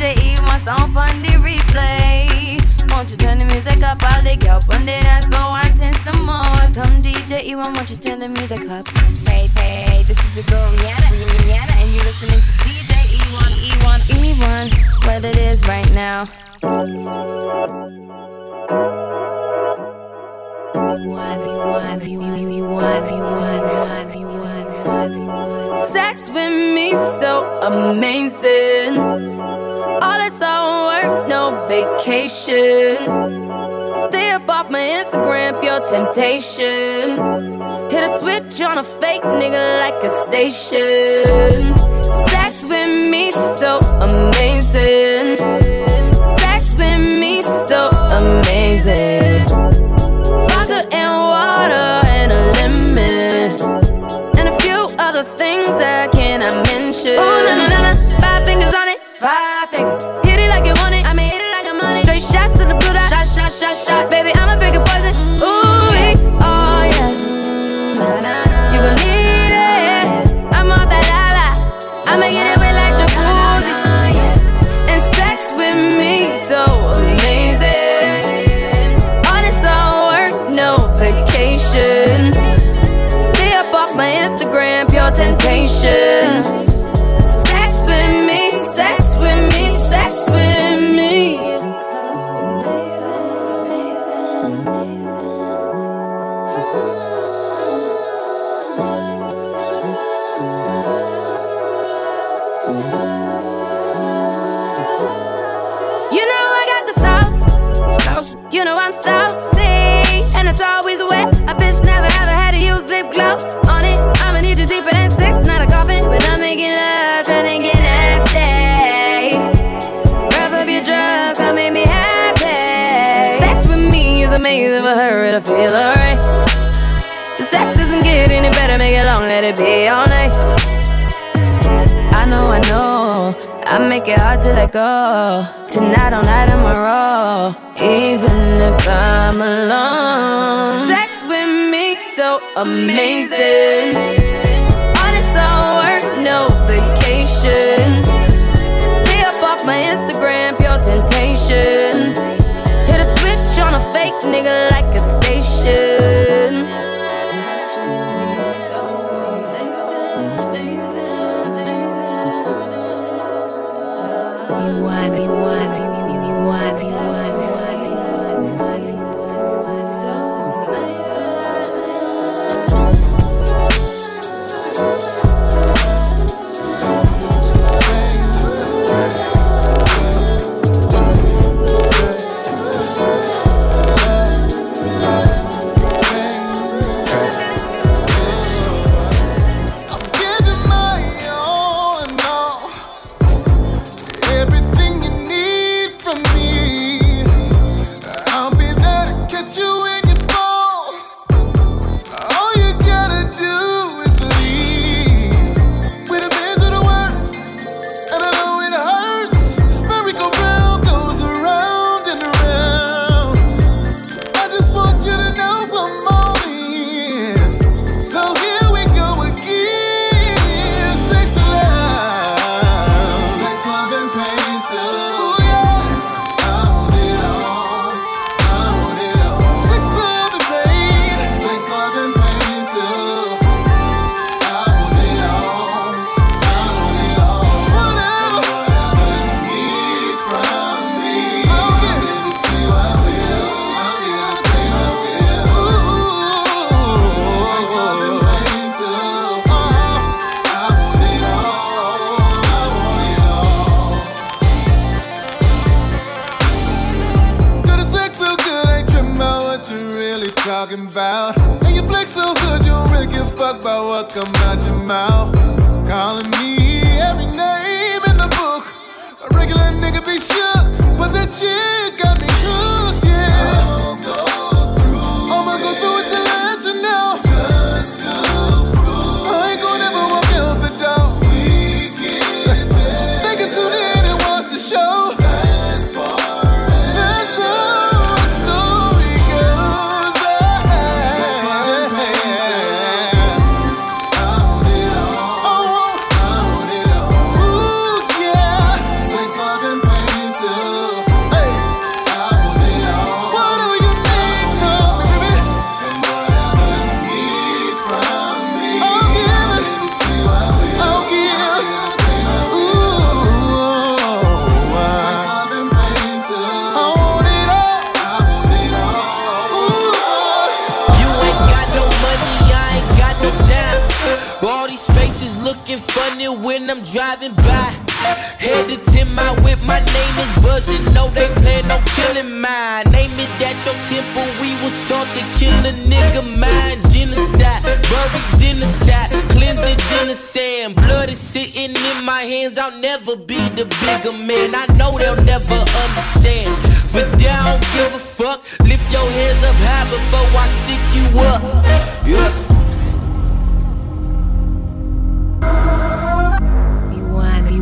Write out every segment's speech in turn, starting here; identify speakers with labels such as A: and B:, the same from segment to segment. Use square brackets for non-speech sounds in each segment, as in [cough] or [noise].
A: DJ E wants on fun to replay. Won't you turn the music up? All the girl on the dance floor wanting some more. Come DJ E, won't you turn the music up? Hey, hey, this is your girl Rihanna, Rihanna, and you're listening to DJ E1, E1, E1. What it is right now. Sex with me so amazing vacation. Stay off my Instagram, Pure temptation. Hit a switch on a fake nigga like a station. Sex with me, so amazing. it hard to let go. Tonight, all night, I'm a roll. Even if I'm alone, sex with me so amazing. All this all work, no vacation. Stay up off my Instagram, pure temptation. Hit a switch on a fake nigga like
B: ты щек, подачи, I'm
C: driving by. Headed to my whip, my name is buzzing. No, they plan on killing mine. Name it at your temple, we was taught to kill a nigga mind. Genocide, buried in the tide, in the sand. Blood is sitting in my hands, I'll never be the bigger man. I know they'll never understand, but they don't give a fuck. Lift your hands up high before I stick you up. Yeah.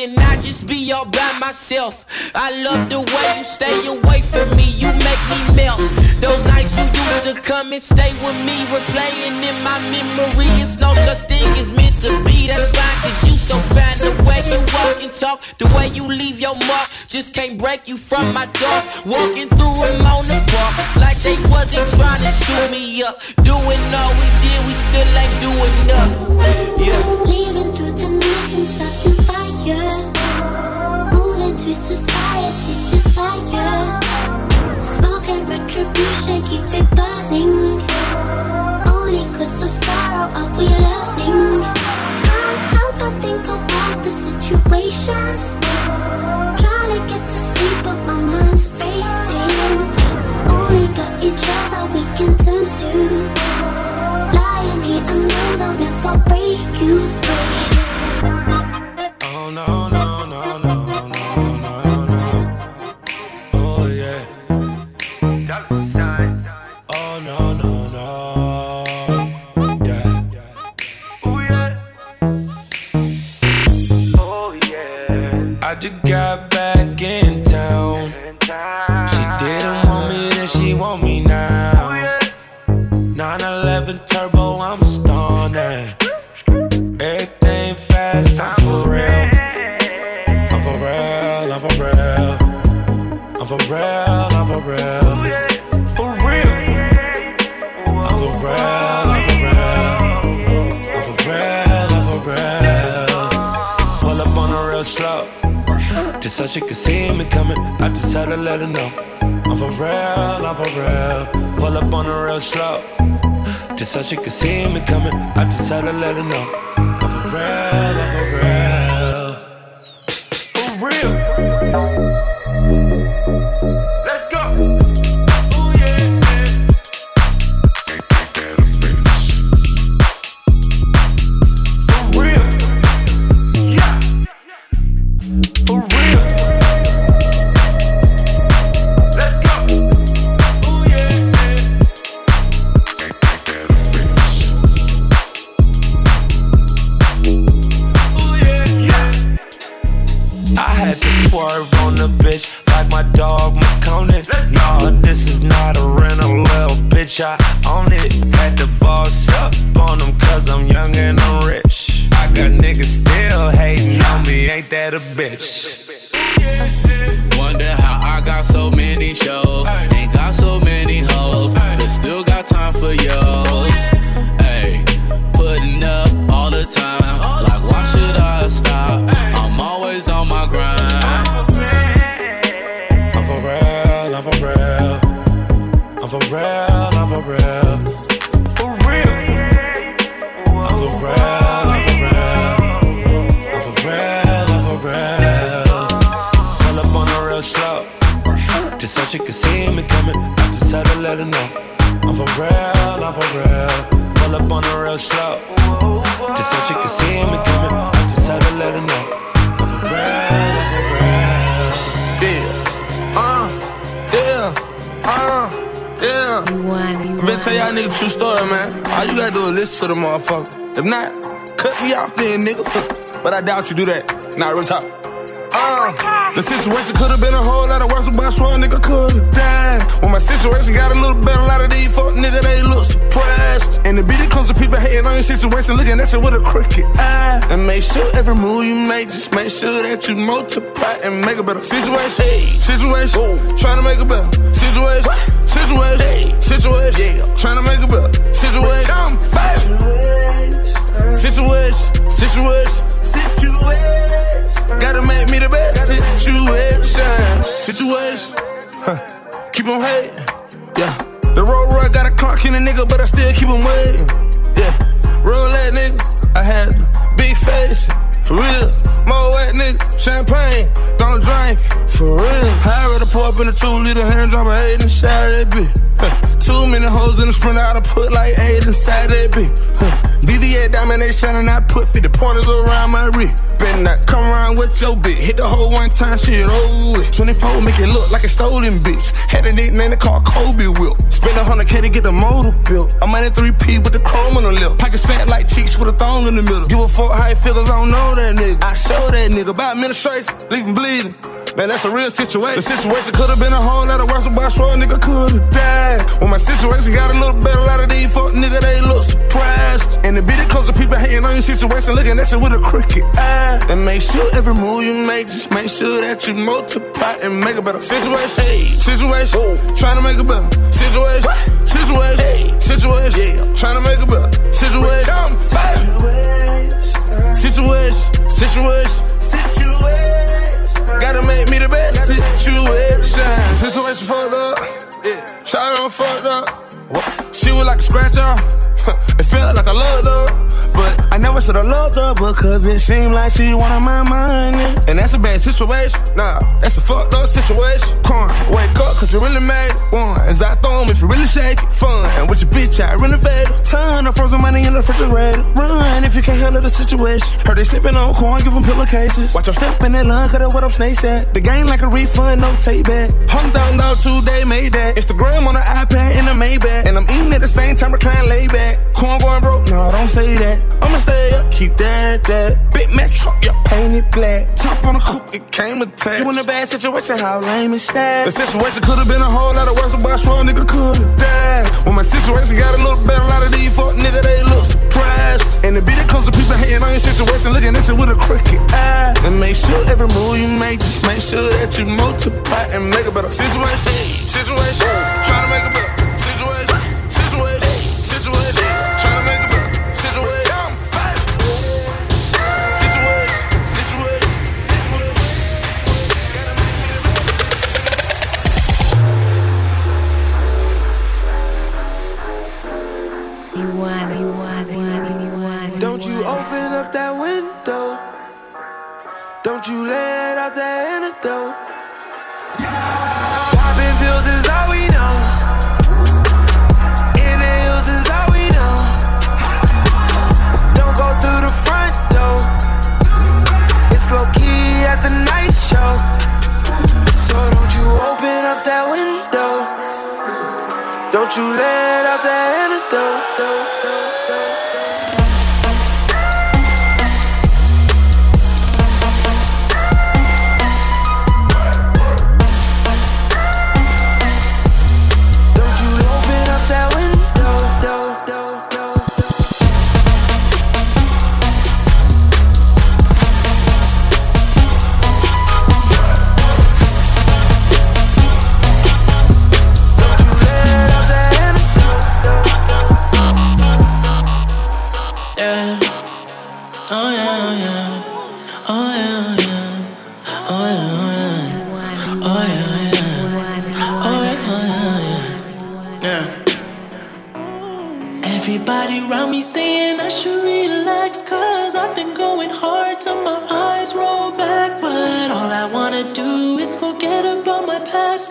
C: then I just be all by myself. I love the way you stay away from me, you make me melt. Those nights you used to come and stay with me, replaying in my memory. It's no such thing as meant to be, that's fine, cause you so fine. The way you walk and talk, the way you leave your mark, just can't break you from my thoughts. Walking through them on the park, like they wasn't trying to shoot me up. Doing all we did, we still ain't doing enough. Yeah.
D: Leaving through the night and
E: 911 turbo, I'm stunning. Everything fast, I'm for real. I'm for real, I'm for real. I'm for real, I'm for real. For real. I'm for real, I'm for real. I'm for real, I'm for real. Pull up on the real slow. Just so she could see me coming. I just had to let her know. I'm for real, I'm for real. Pull up on the real slow. Just so she could see me coming. I just had to let her know. Let her know. I'm for real, I'm for real. Pull up on the real slow. Just so she could see me coming. I just had to let her know. I'm for real, I'm for real.
F: Yeah. Uh, yeah. Uh, yeah.
G: You want,
F: Been tell y'all nigga true story, man. All you gotta do is listen to the motherfucker. If not, cut me off then, nigga. But I doubt you do that. Nah, real talk. Uh, the situation could have been a whole lot of worse, but I swear a nigga could have died. When my situation got a little better, a lot of these fuck nigga, they look surprised. And the beat it comes to people hating on your situation, looking at you with a crooked eye. And make sure every move you make, just make sure that you multiply and make a better situation. Hey, situation, Ooh. trying to make a better situation. Situation, hey. situation, yeah. trying to make a better situation. situation. Situation, situation, situation. Gotta make me the best situation. Situation. Huh. Keep on hating. Yeah. The road roy got a clock in a nigga, but I still keep on waiting. Yeah. Roll that nigga. I had big face. For real. More wet nigga. Champagne. Don't drink. For real. I'd rather pour up in a two liter hand, drop a eight inside that bitch. Too many hoes in the sprint, I done put like eight inside that bitch. VVA diamond, they shining, I put 50 pointers around my wrist. Better not come around with your bitch. Hit the hole one time, shit over it. 24 make it look like a stolen bitch. Had a nickname called Kobe Whip. Spend a hundred K to get the motor built. I'm at a 3P with the chrome on the lip. Pockets fat like cheeks with a thong in the middle. Give a fuck how it feels, I don't know that nigga. I show that nigga. About administration, leave him bleeding. Man, that's a real situation. The situation could have been a whole lot of worse, but I swear a nigga could have died. When my situation got a little better, a lot of these fuck nigga, they look surprised. And the beat it comes to people hating on your situation, looking at you with a crooked eye. And make sure every move you make, just make sure that you multiply and make a better situation. Hey, situation, Ooh. trying to make a better situation. What? Situation, hey. situation, yeah. trying to make a better situation. Situation, situation, situation. Gotta make me the best situation. Situation fucked up. Yeah. Shot on fucked up. She was like a scratch off. [laughs] it felt like I loved her. But I never should've loved her because it seemed like she wanted my money. And that's a bad situation. Nah, that's a fucked up situation. Come on, wake up cause you really made. One, as I throw if you really shake it. Fun, and with your bitch, I renovate it. Ton of frozen money in the refrigerator. Run if you can't handle the situation. Heard they slipping on corn, give them pillowcases. Watch your step in that line, cut up what up snakes at. The game like a refund, no take back. Hung down dog two day, made that. Instagram on the iPad in the Maybach. And I'm eating at the same time, recline lay back. Corn going broke, I don't say that. I'ma stay up, keep that, that. Big man truck, yeah, painted black. Top on the coupe, it came attached. You in a bad situation, how lame is that? The situation could've been a whole lot of worse, but I swear a nigga could've died. When my situation got a little better, a lot of these fuck nigga, they look surprised. And the beat it comes to people hating on your situation, looking at you with a crooked eye. And make sure every move you make, just make sure that you multiply and make a better situation. Situation, trying to make a better
G: pills is all we know. Is all we know. Don't go through the front door. It's low key at the night show. So don't you open up that window. Don't you let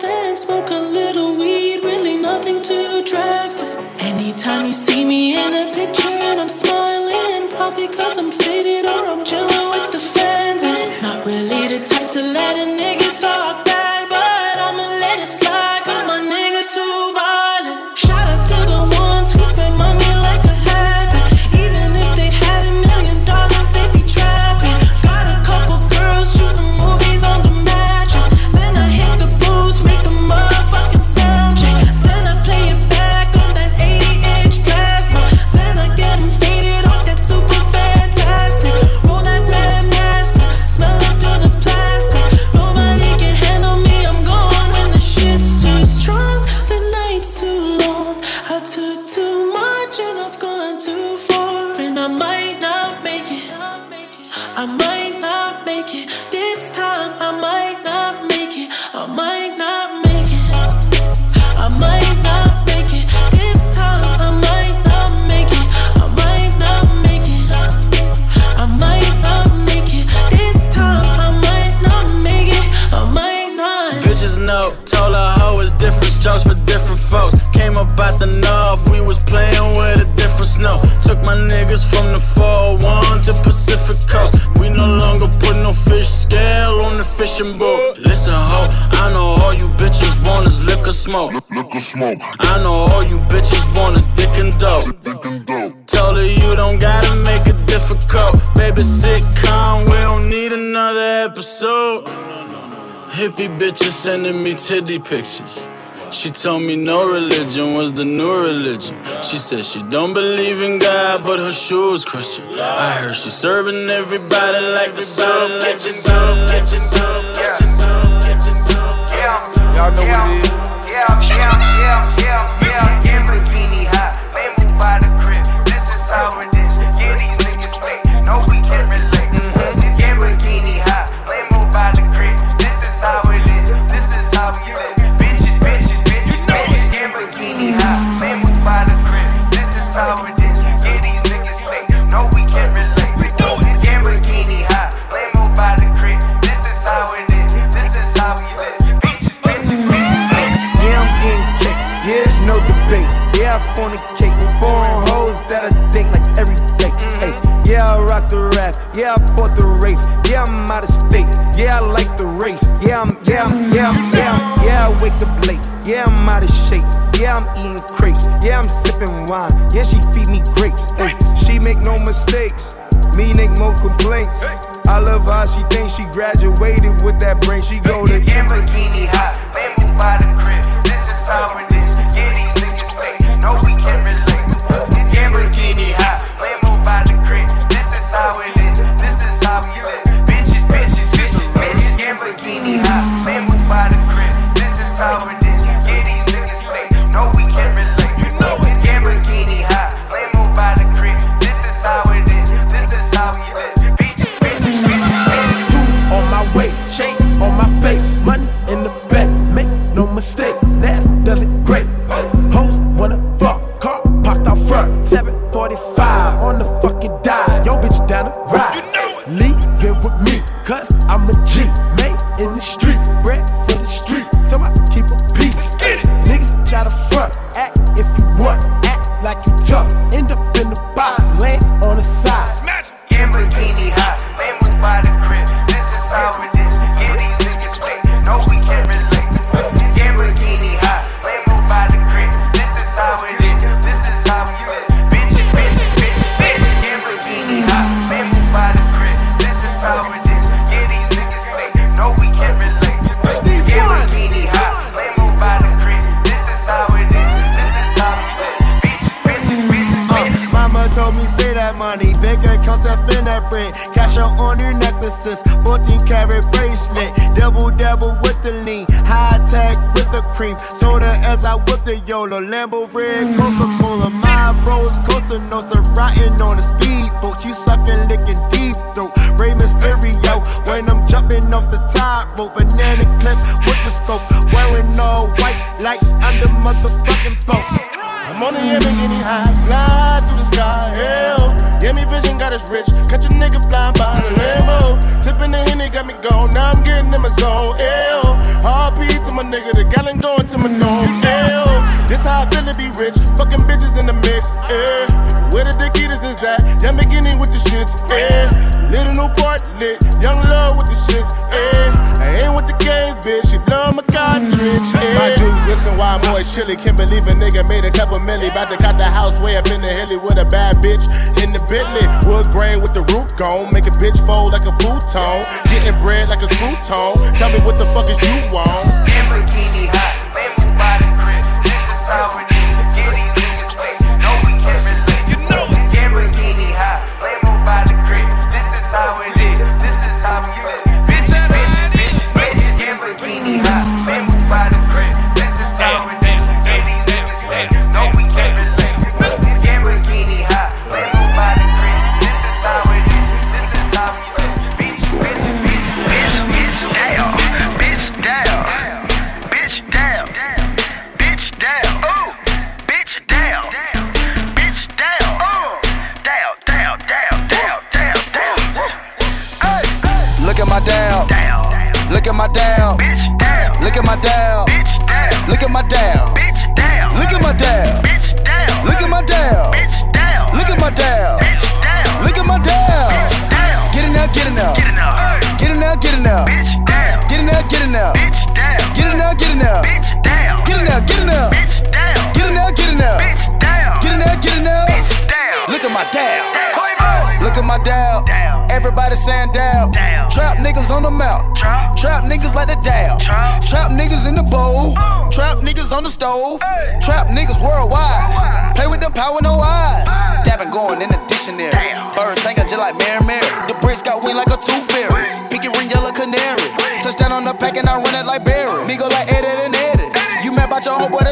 H: my past different folks. Came up out the north, we was playing with a different snow. Took my niggas from the 401 to Pacific Coast. We no longer put no fish scale on the
I: fishing boat. Listen, ho, I know all you bitches want is liquor smoke. liquor smoke. I know all you bitches want is dick and dope. Dick and dope. Told her you don't gotta make it difficult. Baby, sitcom, we don't need another episode. Hippie bitches sending me titty pictures. She told me no religion was the new religion. She said she don't believe in God, but her shoes Christian. I heard she's serving everybody like the soap kitchen, soap kitchen, soap kitchen, soap kitchen.
F: Yeah, y'all know what it is. Yeah, yeah, yeah, yeah,
J: yeah. zone. Ew. RP to my nigga, the gallon going to my nose. L. This how I feel to be rich. Fucking bitches in the mix. Eh, Where the dick eaters is at? Y'all with the shits.
K: Eh. reason why boys chilly. Can't believe a nigga made a couple milli. About to cut the house way up in the hilly with a bad bitch in the Bentley. Wood grain with the roof gone. Make a bitch fold like a futon. Getting bread like a crouton. Tell me what the fuck is you want.
F: Lamborghini hot. Niggas
L: in the bowl. Trap niggas on the stove. Trap niggas worldwide. Play with the power, no eyes. Dabbing going in the dictionary. Birds singing just like Mary Mary. The bricks got wind like a tooth fairy. Pinky ring yellow canary. Touchdown on the pack and I run it like Barry. Me go like Eddie and Eddie. You mad about your homeboy.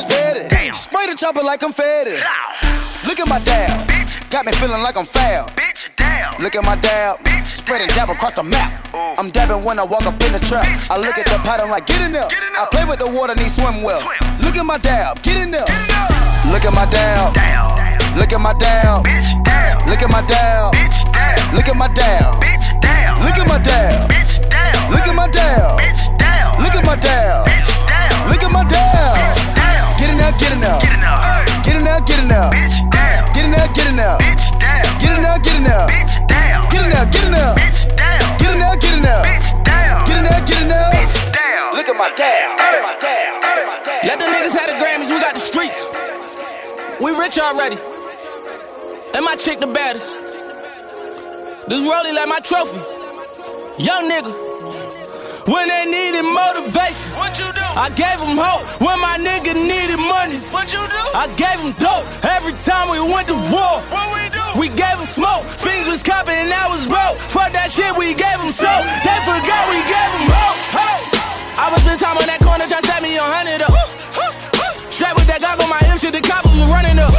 M: Damn.
L: Chopper like confetti.
M: Ow.
L: Look at my dab.
M: Bitch.
L: Got me feeling like I'm foul.
M: Bitch down.
L: Look at my dab,
M: Bitch.
L: spreading dab across the map.
M: Ooh.
L: I'm dabbing when I walk up in the trap.
M: Bitch,
L: I look at the
M: damn.
L: I'm like, get in there.
M: Get in
L: I play with the water, need swim well.
M: Swim.
L: Look at my dab, get in there. Look at my dab, look at my dab,
M: Bitch down.
L: look at my dab,
M: Bitch down.
L: look at my dab,
M: Bitch down.
L: look at my dab,
M: Bitch down.
L: look at my dab,
M: Bitch down.
L: look at my dab,
M: Bitch down.
L: look at my dab.
M: Bitch down.
L: Get in there, get in there,
M: Get in there.
L: get in there, get there,
M: Bitch down.
L: get in there, get in there,
M: Bitch down.
L: get in there, get in there,
M: Bitch down.
L: get in there, get in there,
M: Bitch down.
L: get in there, get in there,
M: Bitch down.
L: get there, get there.
M: Bitch down.
L: Look at my dab. Look at my dab. Look at my dab.
N: Let the niggas have the Grammys, we got the streets. We rich already. And my chick the baddest. This rollie like my trophy. Young nigga. When they needed motivation.
M: What you do?
N: I gave them hope when my nigga needed money.
M: What you do?
N: I gave them dope every time we went to war.
M: What we do?
N: We gave them smoke, things was copping and I was broke. Fuck that shit, we gave them soap. They forgot we gave them hope. hope. I was spend time on that corner, trying to set me on hundred up. Straight with that goggle, my hip shit, the coppers was running up.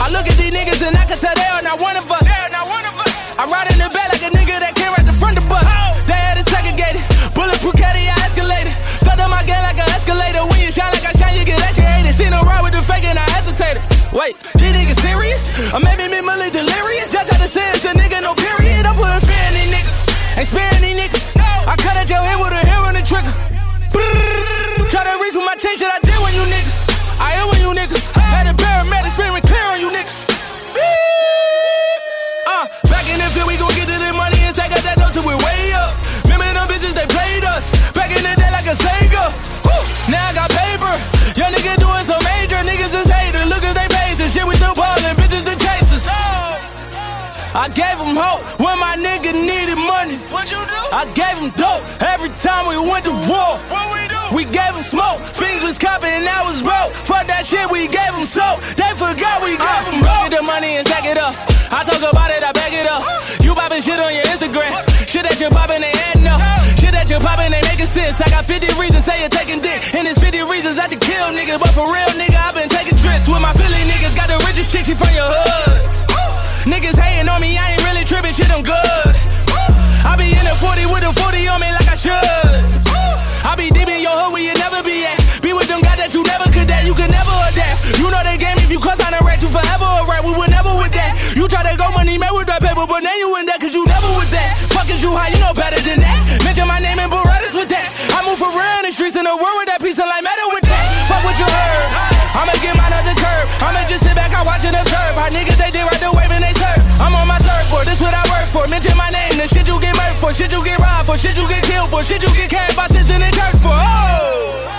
N: I look at these niggas and I can tell they are not one of us. Wait, these niggas serious? Or maybe me mentally delirious? Just try to say it's a nigga, no period. I'm putting fear in these niggas. Ain't sparing these niggas. I cut at your head with a hair on the trigger. Try to reach for my chain, shit I did when you niggas. Gave them hope when my nigga needed money.
M: What you do?
N: I gave him dope every time we went to war.
M: What we do?
N: We gave him smoke, things was copping and I was broke. Fuck that shit, we gave him soap. They forgot we uh, gave him rope. Get the money and stack it up. I talk about it, I back it up. You poppin' shit on your Instagram. Shit that you poppin', they adding up. Shit that you poppin', they making sense. I got 50 reasons, say you're taking dick. And it's 50 reasons I should kill niggas. But for real, nigga, i been taking trips with my Philly niggas. Got the richest chick, she from your hood. Niggas hating on me, I ain't really tripping, shit, I'm good. I be in the 40 with the 40 on me like I should. I be deep in your hood where you never be at. Be with them guys that you never could that, you can never adapt. You know the game, if you cuss on the rap, you forever a rap. We were never with that. You try to go money made with that paper, but now you in that, cause you never with that. Fuck is you high, you know better than Mention my name, the shit you get murked for, shit you get robbed for, shit you get killed for, shit you get carried by tits in the church for. Oh!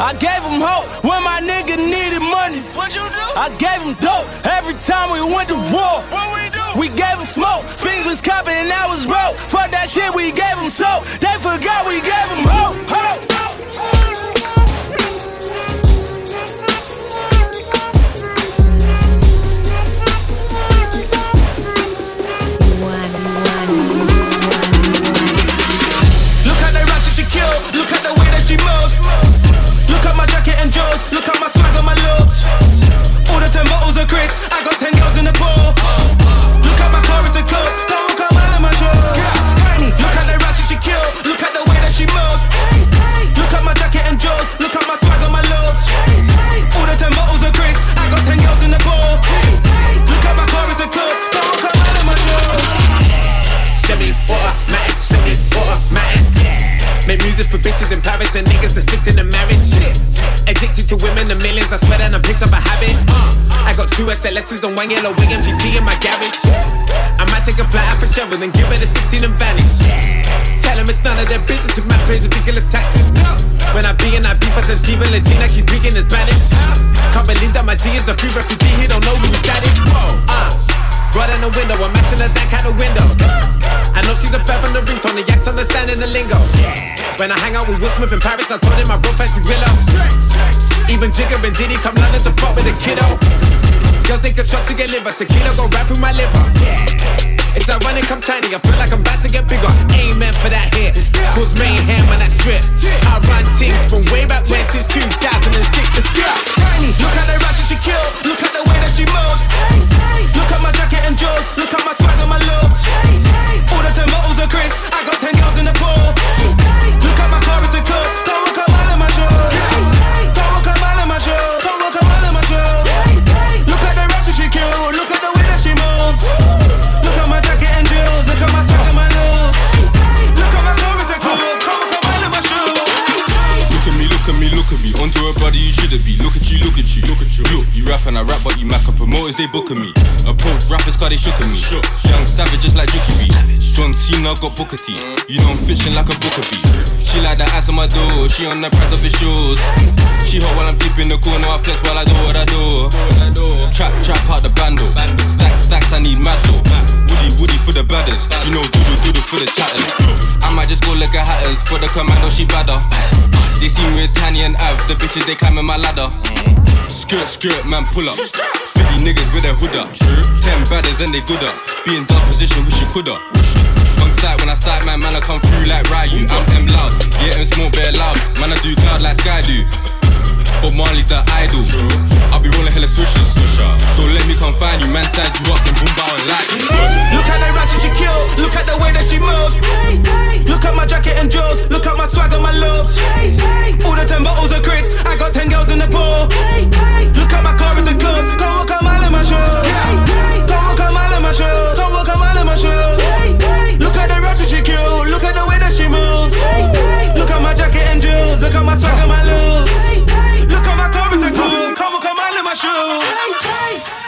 N: I gave him hope when my nigga needed money.
M: What you do?
N: I gave him dope every time we went to war.
M: What we do?
N: We gave him smoke, things was copping and I was broke. Fuck that shit, we gave him soap. They forgot we gave
O: bitches and niggas stick to the marriage. Addicted to women and millions, I swear that I picked up a habit. I got two SLSs and one yellow wing MGT in my garage. I might take a flight out for shovel, then give it a 16 and vanish. Tell them it's none of their business if my pays ridiculous taxes. When I be in I I said Steven Latina, keep speaking in Spanish. Can't believe that my G is a free refugee, he don't know who he's that is. Whoa, uh. Right in the window, I'm mashing her that kind of window. I know she's a fan from the ringtone, the yaks understanding the lingo. When I hang out with Will Smith in Paris, I told him my bro fancies Willow. Even Jigga and Diddy come London to fuck with a kiddo. Girls take a shot to get liver, tequila go right through my liver. It's ironic, I'm tiny, I feel like I'm about to get bigger. Amen for that hit. Cause mayhem when I strip. I run things from way back when since 2006 to skip.
P: Tiny, look at the ratchet she kill. Look at the way that she moves. Look at my jacket and jewels. Look at my swag and my looks. All the tomatoes are crisp. I got 10 girls in the pool.
Q: John Cena got Booker T. You know I'm fishing like a Booker B. She like the ass on my door, she on the price of his shoes. She hot while I'm deep in the corner, I flex while I do what I do. Trap, trap out the bando. Stacks, stacks, I need mad though. Woody, woody for the badders. You know, doodle, doodle for the chatters. I might just go look at hatters for the commando, she badder. They see me with Tanya and Av, the bitches they climbing my ladder. Skirt, skirt, man, pull up. 50 niggas with their hood up. 10 badders and they good up. Be in dark position, wish you coulda. On sight when I sight man, man, I come through like Ryu. I'm M loud, yeah, and smoke bear loud. Man, I do cloud like Sky do. But Marley's the idol. I'll be rolling hella sushis. Don't let me come find you, man. Size you up and boom bow and like.
P: Look at the ratchet she killed. Look at the way that she moves. Look at my jacket and jewels. Look at my swagger, my lobes. All the ten bottles of Chris. I got ten girls in the pool. Look at my car, as a club. Come walk a mile in my shoes. Hey, hey. Come on, come out in my shoes. Come walk a mile in my shoes. Look at the road she cute. Look at the way that she moves. Look at my jacket and jewels. Look at my swag and my looks. Look at my curves and coupe. Come on, come on, in my shoes.